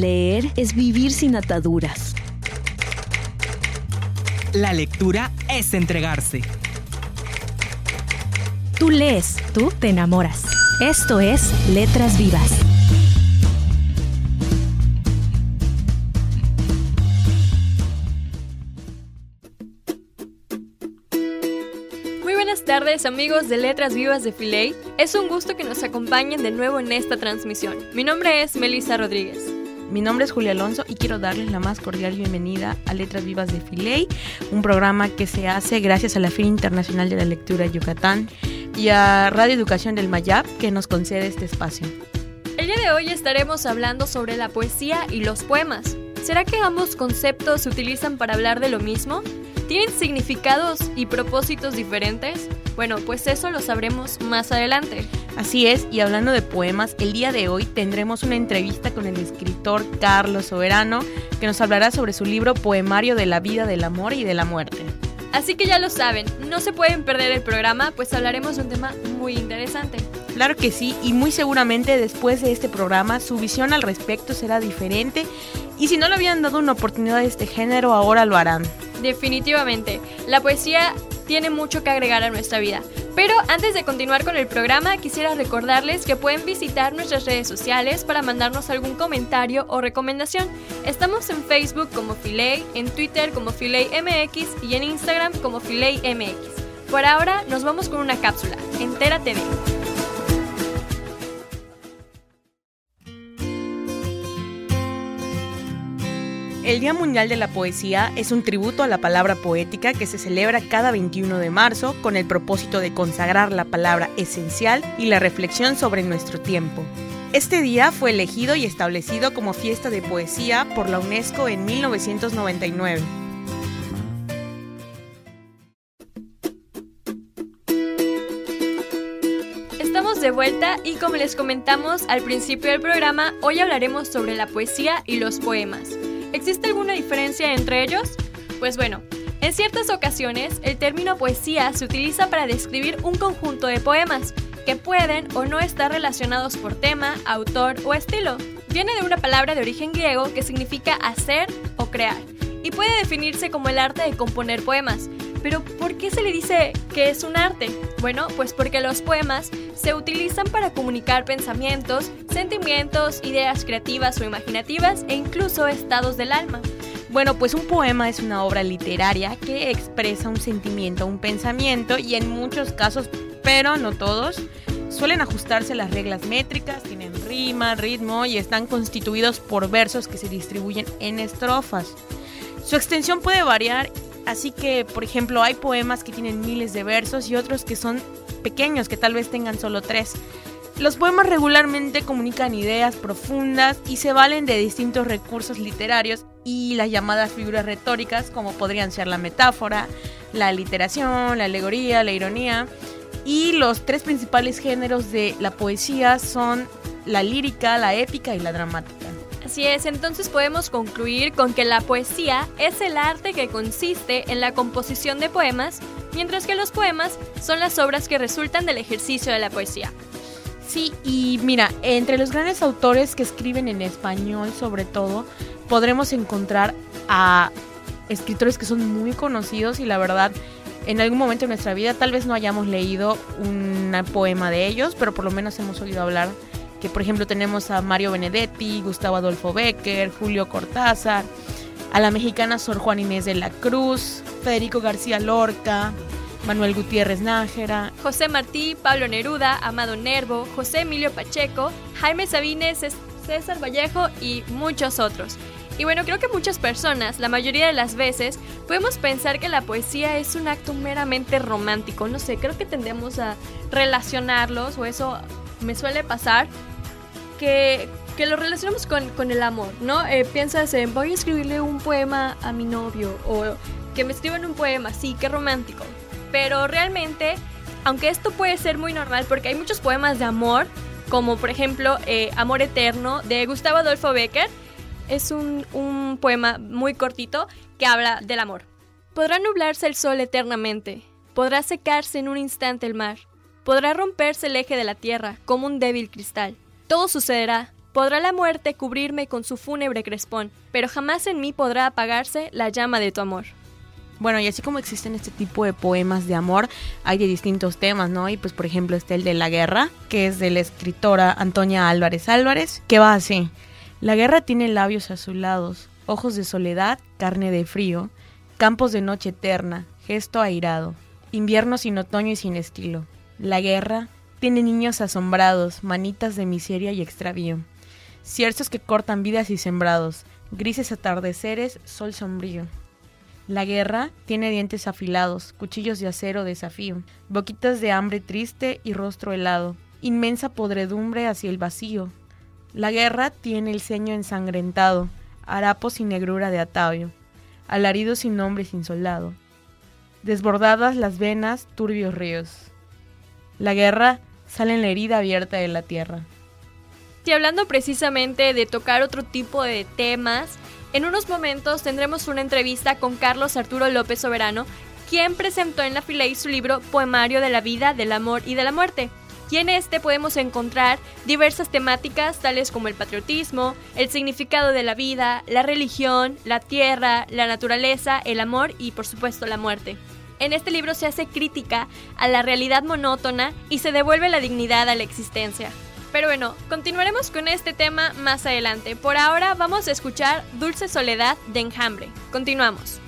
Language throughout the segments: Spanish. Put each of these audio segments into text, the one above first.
Leer es vivir sin ataduras. La lectura es entregarse. Tú lees, tú te enamoras. Esto es Letras Vivas. Muy buenas tardes amigos de Letras Vivas de Filey. Es un gusto que nos acompañen de nuevo en esta transmisión. Mi nombre es Melissa Rodríguez. Mi nombre es Julia Alonso y quiero darles la más cordial bienvenida a Letras Vivas de Filey, un programa que se hace gracias a la Feria Internacional de la Lectura Yucatán y a Radio Educación del Mayab que nos concede este espacio. El día de hoy estaremos hablando sobre la poesía y los poemas. ¿Será que ambos conceptos se utilizan para hablar de lo mismo? ¿Tienen significados y propósitos diferentes? Bueno, pues eso lo sabremos más adelante. Así es, y hablando de poemas, el día de hoy tendremos una entrevista con el escritor Carlos Soberano, que nos hablará sobre su libro Poemario de la vida, del amor y de la muerte. Así que ya lo saben, no se pueden perder el programa, pues hablaremos de un tema muy interesante. Claro que sí, y muy seguramente después de este programa su visión al respecto será diferente, y si no le habían dado una oportunidad a este género, ahora lo harán. Definitivamente, la poesía tiene mucho que agregar a nuestra vida. Pero antes de continuar con el programa, quisiera recordarles que pueden visitar nuestras redes sociales para mandarnos algún comentario o recomendación. Estamos en Facebook como Filey, en Twitter como Filey MX y en Instagram como Filey MX. Por ahora nos vamos con una cápsula, Entérate de. El Día Mundial de la Poesía es un tributo a la palabra poética que se celebra cada 21 de marzo con el propósito de consagrar la palabra esencial y la reflexión sobre nuestro tiempo. Este día fue elegido y establecido como fiesta de poesía por la UNESCO en 1999. Estamos de vuelta y como les comentamos al principio del programa, hoy hablaremos sobre la poesía y los poemas. ¿Existe alguna diferencia entre ellos? Pues bueno, en ciertas ocasiones el término poesía se utiliza para describir un conjunto de poemas que pueden o no estar relacionados por tema, autor o estilo. Viene de una palabra de origen griego que significa hacer o crear y puede definirse como el arte de componer poemas. Pero ¿por qué se le dice que es un arte? Bueno, pues porque los poemas se utilizan para comunicar pensamientos, sentimientos, ideas creativas o imaginativas e incluso estados del alma. Bueno, pues un poema es una obra literaria que expresa un sentimiento, un pensamiento y en muchos casos, pero no todos, suelen ajustarse las reglas métricas, tienen rima, ritmo y están constituidos por versos que se distribuyen en estrofas. Su extensión puede variar, así que, por ejemplo, hay poemas que tienen miles de versos y otros que son pequeños, que tal vez tengan solo tres. Los poemas regularmente comunican ideas profundas y se valen de distintos recursos literarios y las llamadas figuras retóricas, como podrían ser la metáfora, la literación, la alegoría, la ironía. Y los tres principales géneros de la poesía son la lírica, la épica y la dramática. Así es, entonces podemos concluir con que la poesía es el arte que consiste en la composición de poemas, mientras que los poemas son las obras que resultan del ejercicio de la poesía. Sí, y mira, entre los grandes autores que escriben en español sobre todo, podremos encontrar a escritores que son muy conocidos y la verdad, en algún momento de nuestra vida tal vez no hayamos leído un poema de ellos, pero por lo menos hemos oído hablar que por ejemplo tenemos a Mario Benedetti, Gustavo Adolfo Becker, Julio Cortázar, a la mexicana Sor Juan Inés de la Cruz, Federico García Lorca, Manuel Gutiérrez Nájera, José Martí, Pablo Neruda, Amado Nervo, José Emilio Pacheco, Jaime Sabines, César Vallejo y muchos otros. Y bueno, creo que muchas personas, la mayoría de las veces, podemos pensar que la poesía es un acto meramente romántico. No sé, creo que tendemos a relacionarlos, o eso me suele pasar, que, lo relacionamos con, el amor, ¿no? Eh, piensas en voy a escribirle un poema a mi novio, o que me escriban un poema, sí, qué romántico. Pero realmente, aunque esto puede ser muy normal, porque hay muchos poemas de amor, como por ejemplo eh, Amor Eterno de Gustavo Adolfo Becker, es un poema muy cortito que habla del amor. Podrá nublarse el sol eternamente, podrá secarse en un instante el mar, podrá romperse el eje de la tierra como un débil cristal. Todo sucederá, Podrá la muerte cubrirme con su fúnebre crespón, pero jamás en mí podrá apagarse la llama de tu amor. Bueno, y así como existen este tipo de poemas de amor, hay de distintos temas, ¿no? Y pues por ejemplo está el de la guerra, que es de la escritora Antonia Álvarez Álvarez, que va así. La guerra tiene labios azulados, ojos de soledad, carne de frío, campos de noche eterna, gesto airado, invierno sin otoño y sin estilo. La guerra tiene niños asombrados, manitas de miseria y extravío, ciertos que cortan vidas y sembrados, grises atardeceres, sol sombrío. La guerra tiene dientes afilados, cuchillos de acero desafío, boquitas de hambre triste y rostro helado, inmensa podredumbre hacia el vacío. La guerra tiene el ceño ensangrentado, harapos y negrura de atavio, alarido sin nombre sin soldado. Desbordadas las venas, turbios ríos. La guerra sale en la herida abierta de la tierra. Y hablando precisamente de tocar otro tipo de temas, en unos momentos tendremos una entrevista con Carlos Arturo López Soberano, quien presentó en la Filey su libro Poemario de la vida, del amor y de la muerte. Y en este podemos encontrar diversas temáticas tales como el patriotismo, el significado de la vida, la religión, la tierra, la naturaleza, el amor y por supuesto la muerte. En este libro se hace crítica a la realidad monótona y se devuelve la dignidad a la existencia. Pero bueno, continuaremos con este tema más adelante. Por ahora vamos a escuchar Dulce Soledad de Enjambre. Continuamos.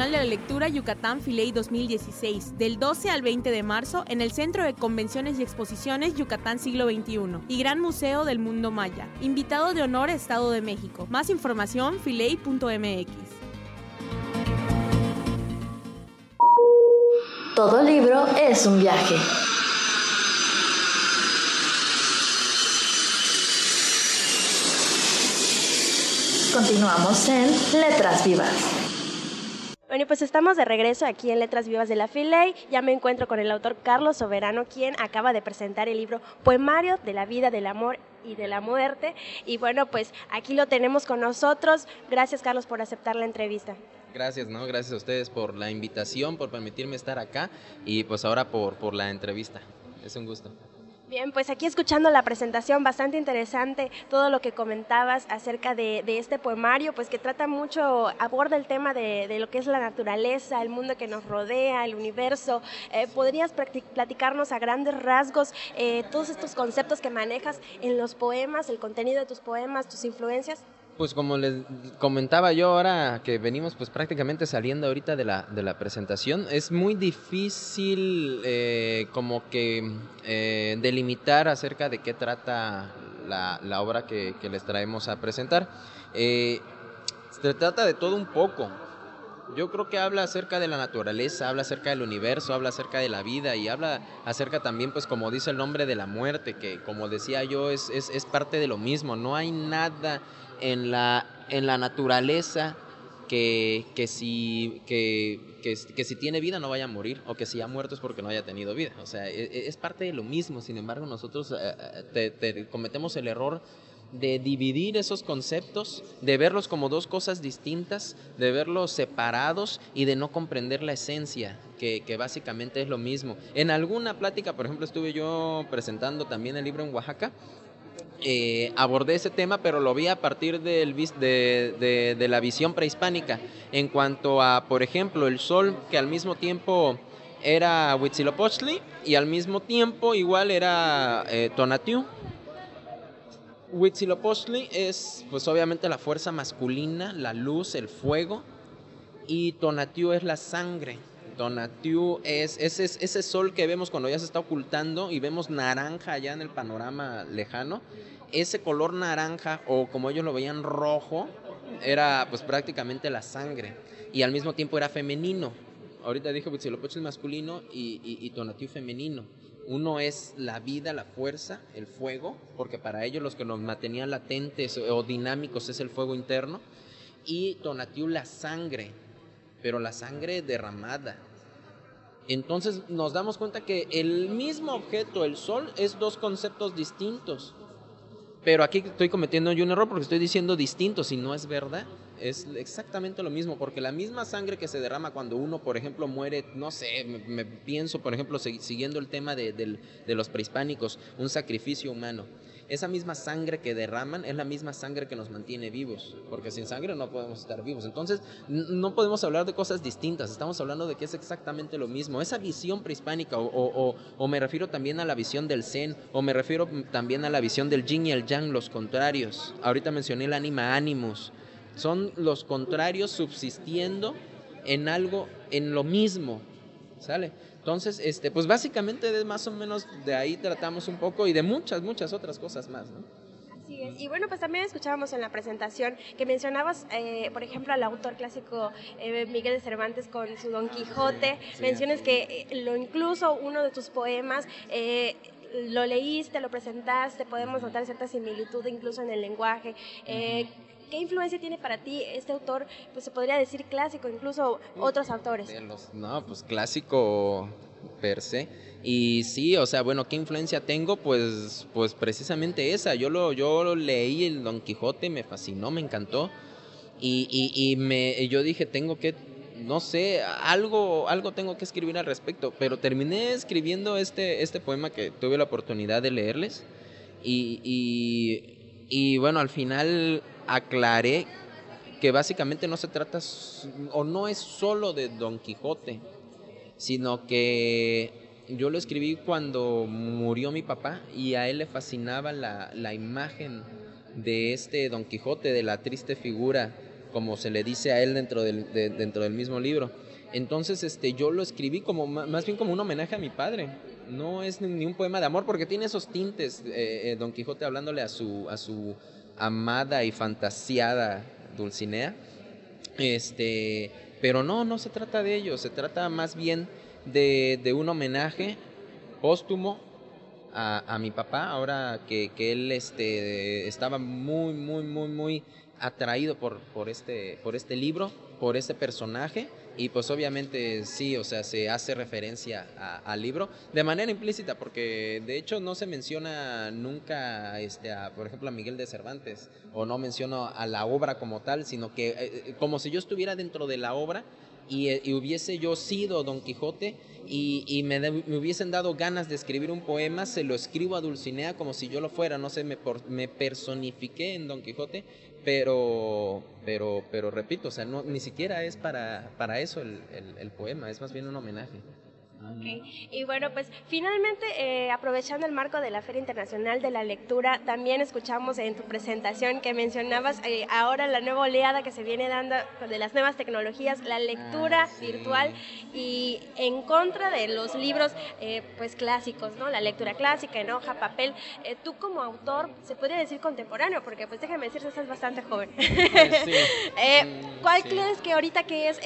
De la Lectura Yucatán Filey 2016, del 12 al 20 de marzo en el Centro de Convenciones y Exposiciones Yucatán Siglo XXI y Gran Museo del Mundo Maya. Invitado de honor Estado de México. Más información filey.mx. Todo libro es un viaje. Continuamos en Letras Vivas. Bueno, pues estamos de regreso aquí en Letras Vivas de la Filey. Ya me encuentro con el autor Carlos Soberano, quien acaba de presentar el libro Poemario de la vida, del amor y de la muerte. Y bueno, pues aquí lo tenemos con nosotros. Gracias, Carlos, por aceptar la entrevista. Gracias, ¿no? Gracias a ustedes por la invitación, por permitirme estar acá y pues ahora por, por la entrevista. Es un gusto. Bien, pues aquí escuchando la presentación, bastante interesante todo lo que comentabas acerca de, este poemario, pues que trata mucho, aborda el tema de, lo que es la naturaleza, el mundo que nos rodea, el universo. Eh, ¿Podrías platicarnos a grandes rasgos eh, todos estos conceptos que manejas en los poemas, el contenido de tus poemas, tus influencias? Pues como les comentaba yo ahora que venimos pues prácticamente saliendo ahorita de la, de la presentación, es muy difícil eh, como que eh, delimitar acerca de qué trata la, obra que, les traemos a presentar. Eh, se trata de todo un poco. Yo creo que habla acerca de la naturaleza, habla acerca del universo, habla acerca de la vida y habla acerca también, pues como dice el nombre de la muerte, que como decía yo, es, es, es parte de lo mismo. No hay nada en la, en la naturaleza que, que, si, que, que, si tiene vida no vaya a morir, o que si ha muerto es porque no haya tenido vida. O sea, e, e, es, parte de lo mismo. Sin embargo, nosotros eh, eh, cometemos el error de dividir esos conceptos, de verlos como dos cosas distintas, de verlos separados y de no comprender la esencia, que, que, básicamente es lo mismo. En alguna plática, por ejemplo, estuve yo presentando también el libro en Oaxaca eh, abordé ese tema, pero lo vi a partir de, la visión prehispánica. En cuanto a, por ejemplo, el sol, que al mismo tiempo era Huitzilopochtli y al mismo tiempo igual era eh, Tonatiuh. Huitzilopochtli es, pues obviamente, la fuerza masculina, la luz, el fuego, y Tonatiuh es la sangre. Tonatiuh es ese, sol que vemos cuando ya se está ocultando y vemos naranja allá en el panorama lejano. Ese color naranja, o como ellos lo veían rojo, era pues prácticamente la sangre. Y al mismo tiempo era femenino. Ahorita dije Huitzilopochtli masculino y, y, y Tonatiuh femenino. Uno es la vida, la fuerza, el fuego, porque para ellos los que nos mantenían latentes o dinámicos es el fuego interno. Y Tonatiuh la sangre, pero la sangre derramada, entonces nos damos cuenta que el mismo objeto, el Sol, es dos conceptos distintos. Pero aquí estoy cometiendo yo un error porque estoy diciendo distinto, si no es verdad. Es exactamente lo mismo, porque la misma sangre que se derrama cuando uno, por ejemplo, muere, no sé, me, pienso, por ejemplo, siguiendo el tema de, de los prehispánicos, un sacrificio humano esa misma sangre que derraman es la misma sangre que nos mantiene vivos, porque sin sangre no podemos estar vivos. Entonces, no podemos hablar de cosas distintas, estamos hablando de que es exactamente lo mismo. Esa visión prehispánica, o, o, me refiero también a la visión del Zen, o me refiero también a la visión del Yin y el Yang, los contrarios. Ahorita mencioné el anima animus. Son los contrarios subsistiendo en algo, en lo mismo. ¿Sale? Entonces, este, pues básicamente de más o menos de ahí tratamos un poco y de muchas, muchas otras cosas más, ¿no? Así es. Y bueno, pues también escuchábamos en la presentación que mencionabas, eh, por ejemplo, al autor clásico eh, Miguel de Cervantes con su Don Quijote. Menciones que eh, lo incluso uno de tus poemas lo leíste, lo presentaste, podemos notar cierta similitud incluso en el lenguaje. ¿Qué influencia tiene para ti este autor? Pues se podría decir clásico, incluso otros autores. no, pues clásico per se. Y sí, o sea, bueno, ¿qué influencia tengo? Pues, pues precisamente esa. Yo lo, yo lo leí el Don Quijote, me fascinó, me encantó. Y, y, y me, yo dije, tengo que, no sé, algo, algo tengo que escribir al respecto. Pero terminé escribiendo este, este poema que tuve la oportunidad de leerles. Y, y, y bueno, al final aclaré que básicamente no se trata o no es solo de Don Quijote, sino que yo lo escribí cuando murió mi papá y a él le fascinaba la, imagen de este Don Quijote, de la triste figura, como se le dice a él dentro del, dentro del mismo libro. Entonces, este, yo lo escribí como más bien como un homenaje a mi padre. No es ni un poema de amor porque tiene esos tintes, eh, eh, Don Quijote hablándole a su, a su amada y fantasiada Dulcinea. Este, pero no, no se trata de ello, se trata más bien de, un homenaje póstumo a, mi papá, ahora que, que, él este, estaba muy, muy, muy, muy atraído por, por, este, por este libro, por este personaje y pues obviamente sí, o sea, se hace referencia al libro de manera implícita, porque de hecho no se menciona nunca, este, a, por ejemplo, a Miguel de Cervantes, o no menciono a la obra como tal, sino que eh, eh, como si yo estuviera dentro de la obra y, y hubiese yo sido Don Quijote y, me, hubiesen dado ganas de escribir un poema, se lo escribo a Dulcinea como si yo lo fuera, no sé, me, me personifiqué en Don Quijote pero, pero, pero repito, o sea, no, ni siquiera es para, para eso el, el poema, es más bien un homenaje. Y bueno, pues finalmente, eh, aprovechando el marco de la Feria Internacional de la Lectura, también escuchamos en tu presentación que mencionabas eh, ahora la nueva oleada que se viene dando de las nuevas tecnologías, la lectura ah, virtual y en contra de los libros eh, pues clásicos, ¿no? La lectura clásica en hoja, papel. tú como autor, se puede decir contemporáneo, porque pues déjame decirte, estás bastante joven. Pues mm, ¿Cuál crees que ahorita que es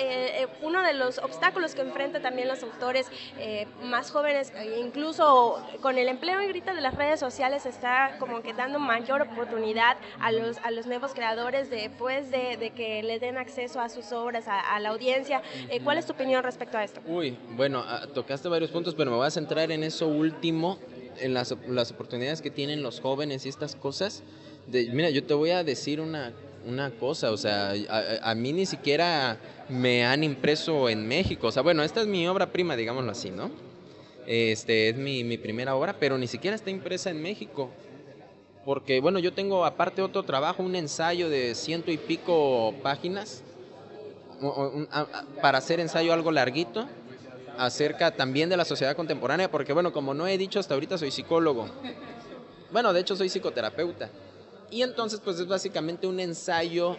uno de los obstáculos que enfrentan también los autores eh, más jóvenes, incluso con el empleo en grita de las redes sociales, está como que dando mayor oportunidad a los, a los nuevos creadores después de, de que le den acceso a sus obras, a, la audiencia. Eh, ¿Cuál es tu opinión respecto a esto? Uy, bueno, ah, tocaste varios puntos, pero me voy a centrar en eso último, en las, las oportunidades que tienen los jóvenes y estas cosas. Mira, yo te voy a decir una una cosa, o sea, a, mí ni siquiera me han impreso en México, o sea, bueno, esta es mi obra prima, digámoslo así, ¿no? Este es mi, mi primera obra, pero ni siquiera está impresa en México. Porque, bueno, yo tengo aparte otro trabajo, un ensayo de ciento y pico páginas, para hacer ensayo algo larguito, acerca también de la sociedad contemporánea, porque, bueno, como no he dicho hasta ahorita, soy psicólogo. Bueno, de hecho soy psicoterapeuta. Y entonces pues es básicamente un ensayo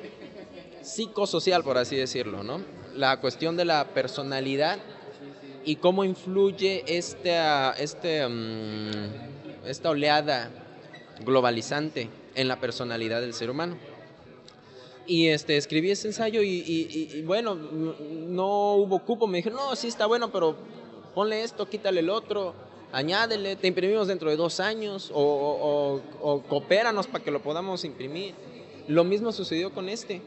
psicosocial, por así decirlo, ¿no? La cuestión de la personalidad y cómo influye esta, este, mm, esta oleada globalizante en la personalidad del ser humano. Y este, escribí ese ensayo y, bueno, no hubo cupo, me dijeron, no, sí está bueno, pero ponle esto, quítale el otro añádele, te imprimimos dentro de dos años o, o, coopéranos para que lo podamos imprimir. Lo mismo sucedió con este.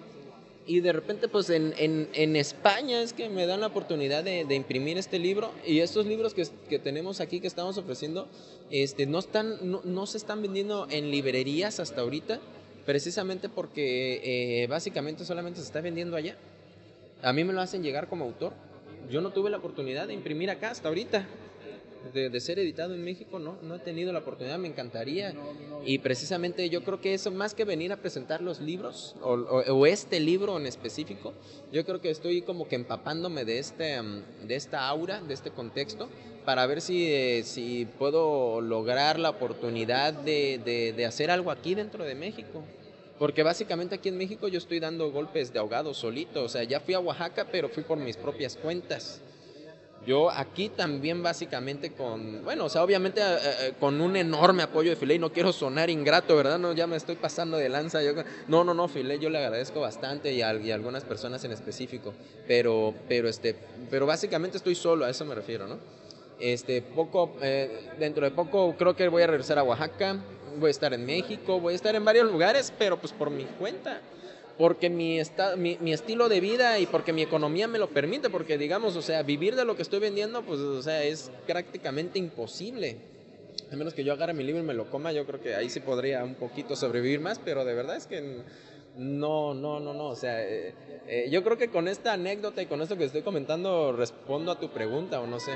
Y de repente, pues en, en, España es que me dan la oportunidad de, imprimir este libro. Y estos libros que, que, tenemos aquí, que estamos ofreciendo, este, no, están, no, se están vendiendo en librerías hasta ahorita, precisamente porque eh, básicamente solamente se está vendiendo allá. A mí me lo hacen llegar como autor. Yo no tuve la oportunidad de imprimir acá hasta ahorita de, ser editado en México, no, no he tenido la oportunidad, me encantaría. Y precisamente yo creo que eso, más que venir a presentar los libros, o, este libro en específico, yo creo que estoy como que empapándome de, este, de esta aura, de este contexto, para ver si, eh, si puedo lograr la oportunidad de, de hacer algo aquí dentro de México. Porque básicamente aquí en México yo estoy dando golpes de ahogado solito. O sea, ya fui a Oaxaca, pero fui por mis propias cuentas. Yo aquí también básicamente con, bueno, o sea, obviamente eh, eh, con un enorme apoyo de Filey, no quiero sonar ingrato, ¿verdad? No, ya me estoy pasando de lanza. No, no, no, Filey, yo le agradezco bastante y a, algunas personas en específico, pero, pero, este, pero básicamente estoy solo, a eso me refiero, ¿no? Este, poco, eh, dentro de poco creo que voy a regresar a Oaxaca, voy a estar en México, voy a estar en varios lugares, pero pues por mi cuenta porque mi, mi, estilo de vida y porque mi economía me lo permite, porque digamos, o sea, vivir de lo que estoy vendiendo, pues, o sea, es prácticamente imposible. A menos que yo agarre mi libro y me lo coma, yo creo que ahí sí podría un poquito sobrevivir más, pero de verdad es que no, no, no, no, o sea, eh, eh, yo creo que con esta anécdota y con esto que estoy comentando respondo a tu pregunta, o no sé.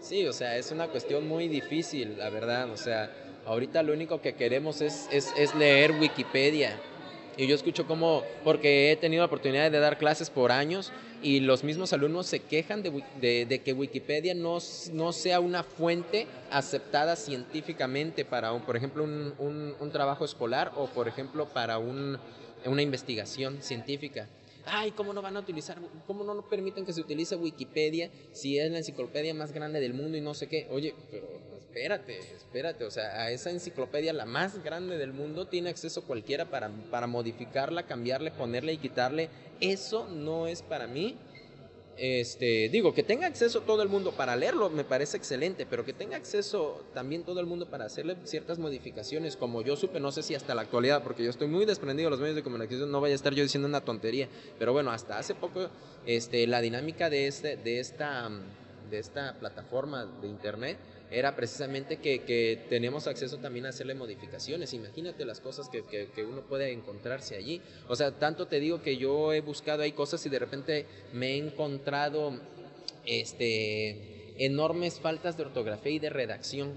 Sí, o sea, es una cuestión muy difícil, la verdad, o sea, ahorita lo único que queremos es, es, es leer Wikipedia Y yo escucho como, porque he tenido la oportunidad de dar clases por años y los mismos alumnos se quejan de, de, de que Wikipedia no, no, sea una fuente aceptada científicamente para, un, por ejemplo, un, un, un trabajo escolar o, por ejemplo, para un, una investigación científica ay, ¿cómo no van a utilizar, cómo no permiten que se utilice Wikipedia si es la enciclopedia más grande del mundo y no sé qué? Oye, pero espérate, espérate, o sea, a esa enciclopedia, la más grande del mundo, tiene acceso cualquiera para, para modificarla, cambiarle, ponerle y quitarle. Eso no es para mí este, digo, que tenga acceso todo el mundo para leerlo me parece excelente, pero que tenga acceso también todo el mundo para hacerle ciertas modificaciones, como yo supe, no sé si hasta la actualidad, porque yo estoy muy desprendido de los medios de comunicación, no vaya a estar yo diciendo una tontería, pero bueno, hasta hace poco este, la dinámica de, este, de, esta, de esta plataforma de internet era precisamente que, que, tenemos acceso también a hacerle modificaciones. Imagínate las cosas que, que, uno puede encontrarse allí. O sea, tanto te digo que yo he buscado ahí cosas y de repente me he encontrado este, enormes faltas de ortografía y de redacción.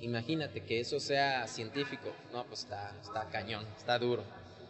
Imagínate que eso sea científico. No, pues está, está cañón, está duro.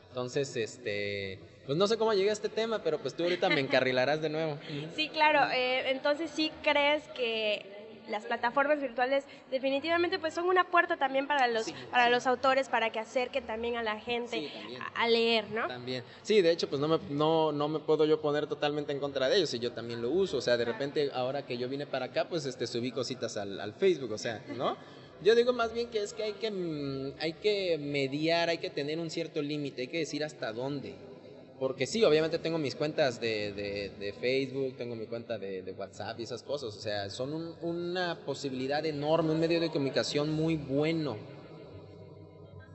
Entonces, este, pues no sé cómo llegué a este tema, pero pues tú ahorita me encarrilarás de nuevo. Sí, claro. Eh, entonces sí crees que las plataformas virtuales definitivamente pues son una puerta también para los para los autores para que acerquen también a la gente a, leer, ¿no? También. Sí, de hecho pues no me no no me puedo yo poner totalmente en contra de ellos y yo también lo uso, o sea, de repente ahora que yo vine para acá pues este subí cositas al, al Facebook, o sea, ¿no? Yo digo más bien que es que hay que, mm, hay que mediar, hay que tener un cierto límite, hay que decir hasta dónde. Porque sí, obviamente tengo mis cuentas de, de, Facebook, tengo mi cuenta de, de, WhatsApp y esas cosas. O sea, son una posibilidad enorme, un medio de comunicación muy bueno.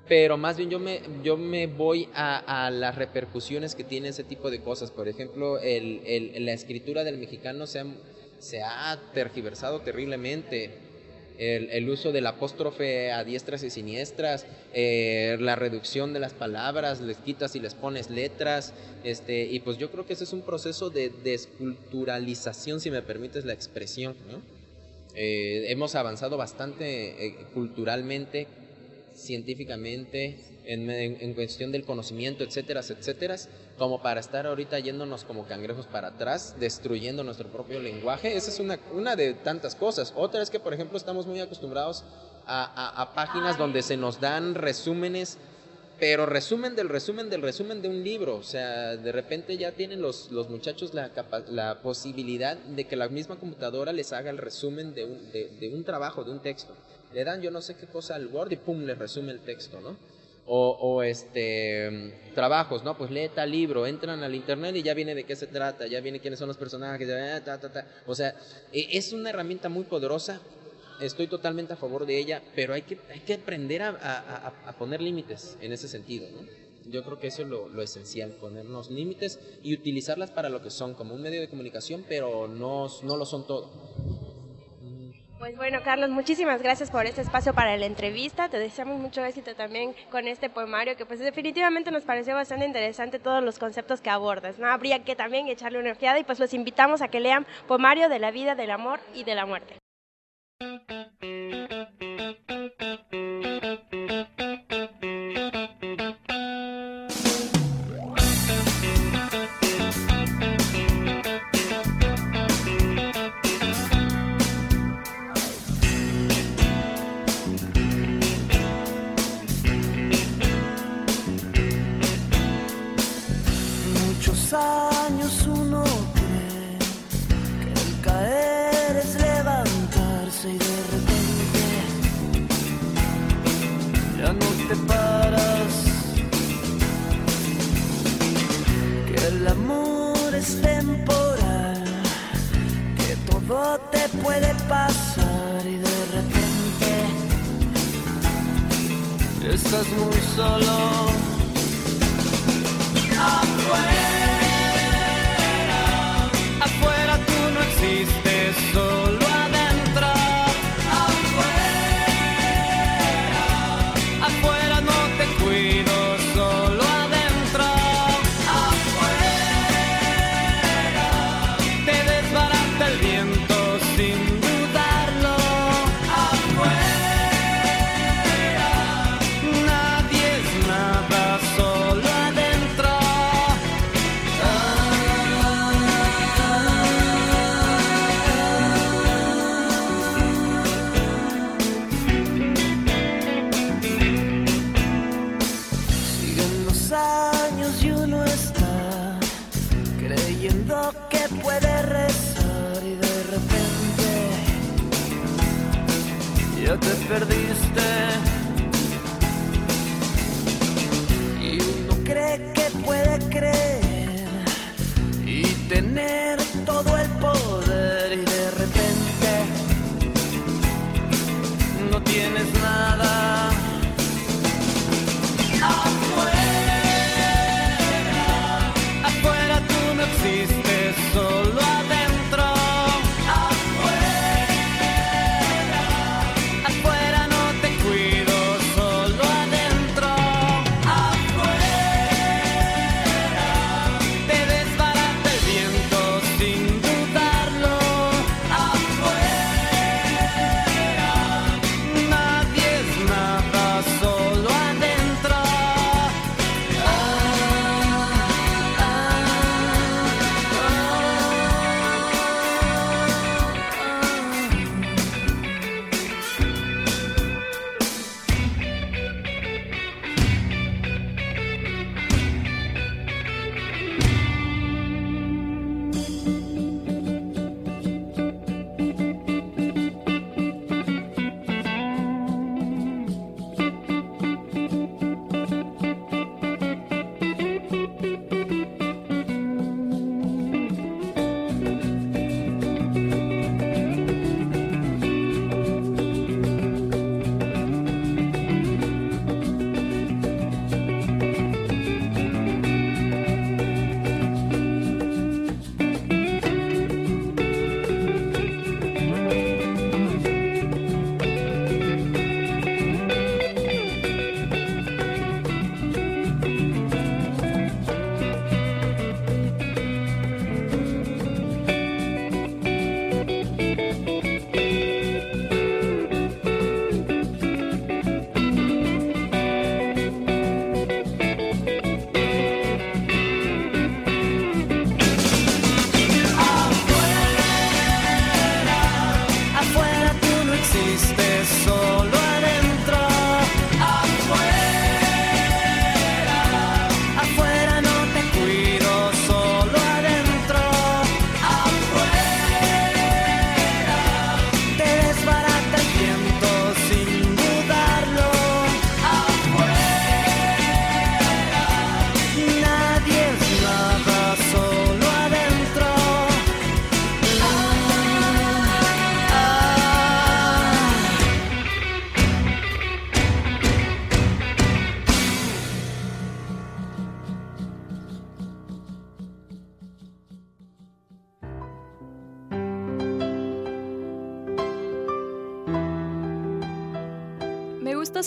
Pero más bien yo me, yo me voy a, a las repercusiones que tiene ese tipo de cosas. Por ejemplo, el, el, la escritura del mexicano se ha, se ha tergiversado terriblemente el, uso del apóstrofe a diestras y siniestras, eh, la reducción de las palabras, les quitas y les pones letras, este, y pues yo creo que ese es un proceso de desculturalización, si me permites la expresión. Eh, hemos avanzado bastante eh, culturalmente, científicamente, en, cuestión del conocimiento, etcétera, etcétera, como para estar ahorita yéndonos como cangrejos para atrás, destruyendo nuestro propio lenguaje. Esa es una, una de tantas cosas. Otra es que, por ejemplo, estamos muy acostumbrados a, páginas donde se nos dan resúmenes pero resumen del resumen del resumen de un libro. O sea, de repente ya tienen los, los muchachos la, la posibilidad de que la misma computadora les haga el resumen de un, de, de un trabajo, de un texto. Le dan yo no sé qué cosa al Word y pum, le resume el texto, ¿no? o, este trabajos, ¿no? Pues lee tal libro, entran al internet y ya viene de qué se trata, ya viene quiénes son los personajes, ta, ta, ta. o sea, e, es una herramienta muy poderosa, estoy totalmente a favor de ella, pero hay que, hay que aprender a, a, poner límites en ese sentido, ¿no? Yo creo que eso es lo, lo, esencial, ponernos límites y utilizarlas para lo que son, como un medio de comunicación, pero no, no lo son todo. Pues bueno, Carlos, muchísimas gracias por este espacio para la entrevista. Te deseamos mucho éxito también con este poemario, que pues definitivamente nos pareció bastante interesante todos los conceptos que abordas. ¿no? Habría que también echarle una ojeada y pues los invitamos a que lean Poemario de la vida, del amor y de la muerte. Solo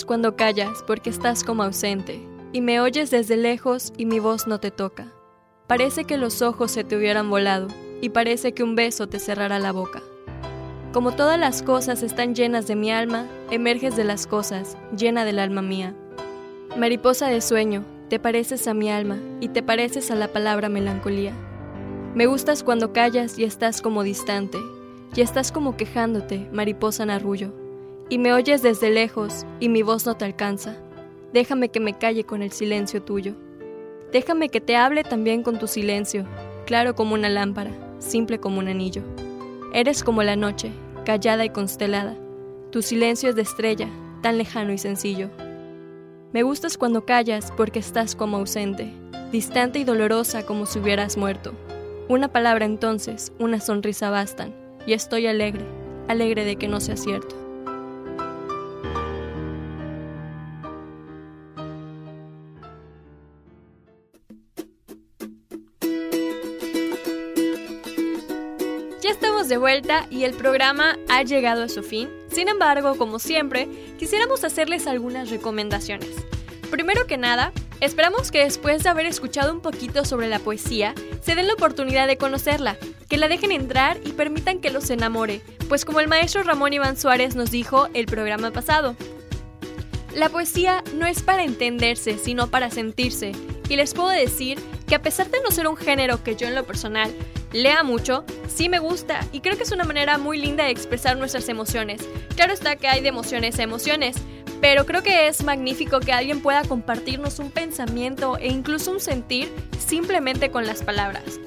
Cuando callas porque estás como ausente y me oyes desde lejos y mi voz no te toca. Parece que los ojos se te hubieran volado y parece que un beso te cerrará la boca. Como todas las cosas están llenas de mi alma, emerges de las cosas, llena del alma mía. Mariposa de sueño, te pareces a mi alma y te pareces a la palabra melancolía. Me gustas cuando callas y estás como distante, y estás como quejándote, mariposa en arrullo, y me oyes desde lejos y mi voz no te alcanza. Déjame que me calle con el silencio tuyo. Déjame que te hable también con tu silencio, claro como una lámpara, simple como un anillo. Eres como la noche, callada y constelada. Tu silencio es de estrella, tan lejano y sencillo. Me gustas cuando callas porque estás como ausente, distante y dolorosa como si hubieras muerto. Una palabra entonces, una sonrisa bastan, y estoy alegre, alegre de que no sea cierto. De vuelta y el programa ha llegado a su fin. Sin embargo, como siempre, quisiéramos hacerles algunas recomendaciones. Primero que nada, esperamos que después de haber escuchado un poquito sobre la poesía, se den la oportunidad de conocerla, que la dejen entrar y permitan que los enamore, pues como el maestro Ramón Iván Suárez nos dijo el programa pasado, la poesía no es para entenderse, sino para sentirse. Y les puedo decir que a pesar de no ser un género que yo en lo personal lea mucho, sí me gusta y creo que es una manera muy linda de expresar nuestras emociones. Claro está que hay de emociones a emociones, pero creo que es magnífico que alguien pueda compartirnos un pensamiento e incluso un sentir simplemente con las palabras.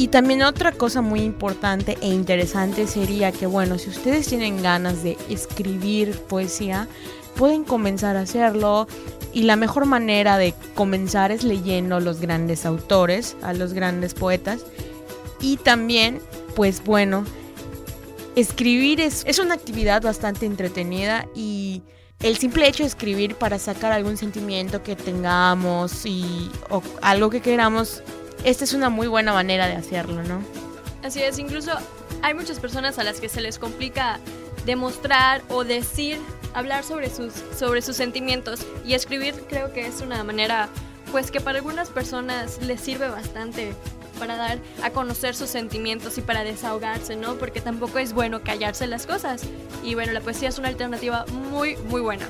Y también otra cosa muy importante e interesante sería que, bueno, si ustedes tienen ganas de escribir poesía, pueden comenzar a hacerlo. Y la mejor manera de comenzar es leyendo a los grandes autores, a los grandes poetas. Y también, pues bueno, escribir es, es una actividad bastante entretenida y el simple hecho de escribir para sacar algún sentimiento que tengamos y o algo que queramos, esta es una muy buena manera de hacerlo, ¿no? Así es, incluso hay muchas personas a las que se les complica demostrar o decir, hablar sobre sus, sobre sus sentimientos y escribir creo que es una manera pues que para algunas personas les sirve bastante para dar a conocer sus sentimientos y para desahogarse, ¿no? Porque tampoco es bueno callarse las cosas. Y bueno, la poesía es una alternativa muy, muy buena.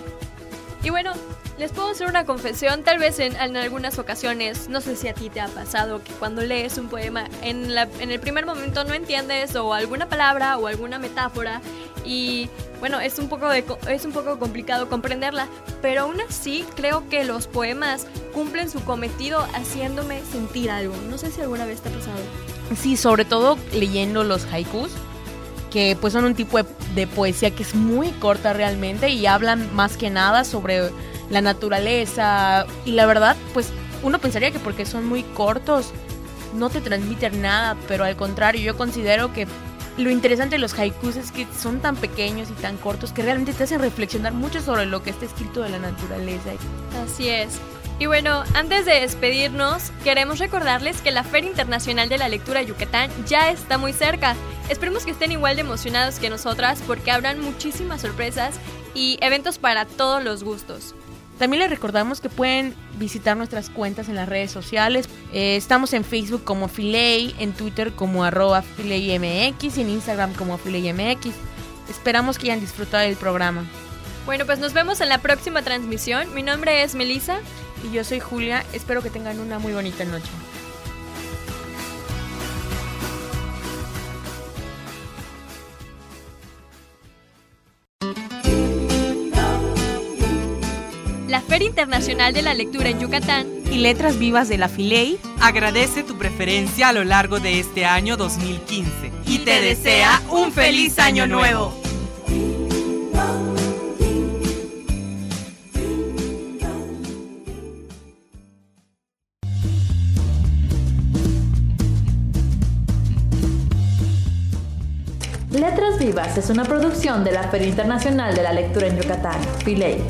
Y bueno, les puedo hacer una confesión, tal vez en, algunas ocasiones, no sé si a ti te ha pasado que cuando lees un poema en, la, en el primer momento no entiendes o alguna palabra o alguna metáfora y bueno, es un poco de, es un poco complicado comprenderla, pero aún así creo que los poemas cumplen su cometido haciéndome sentir algo. No sé si alguna vez te ha pasado. Sí, sobre todo leyendo los haikus, que pues son un tipo de poesía que es muy corta realmente y hablan más que nada sobre la naturaleza y la verdad pues uno pensaría que porque son muy cortos no te transmiten nada, pero al contrario yo considero que lo interesante de los haikus es que son tan pequeños y tan cortos que realmente te hacen reflexionar mucho sobre lo que está escrito de la naturaleza. Así es. Y bueno, antes de despedirnos, queremos recordarles que la Feria Internacional de la Lectura Yucatán ya está muy cerca. Esperemos que estén igual de emocionados que nosotras porque habrán muchísimas sorpresas y eventos para todos los gustos. También les recordamos que pueden visitar nuestras cuentas en las redes sociales. Eh, estamos en Facebook como Filey, en Twitter como arroba FileyMX y en Instagram como FileyMX. Esperamos que hayan disfrutado del programa. Bueno, pues nos vemos en la próxima transmisión. Mi nombre es Melissa. Y yo soy Julia. Espero que tengan una muy bonita noche. la Feria Internacional de la Lectura en Yucatán y Letras Vivas de la Filey agradece tu preferencia a lo largo de este año 2015 y te desea un feliz año nuevo. Es una producción de la Feria Internacional de la Lectura en Yucatán, Filey.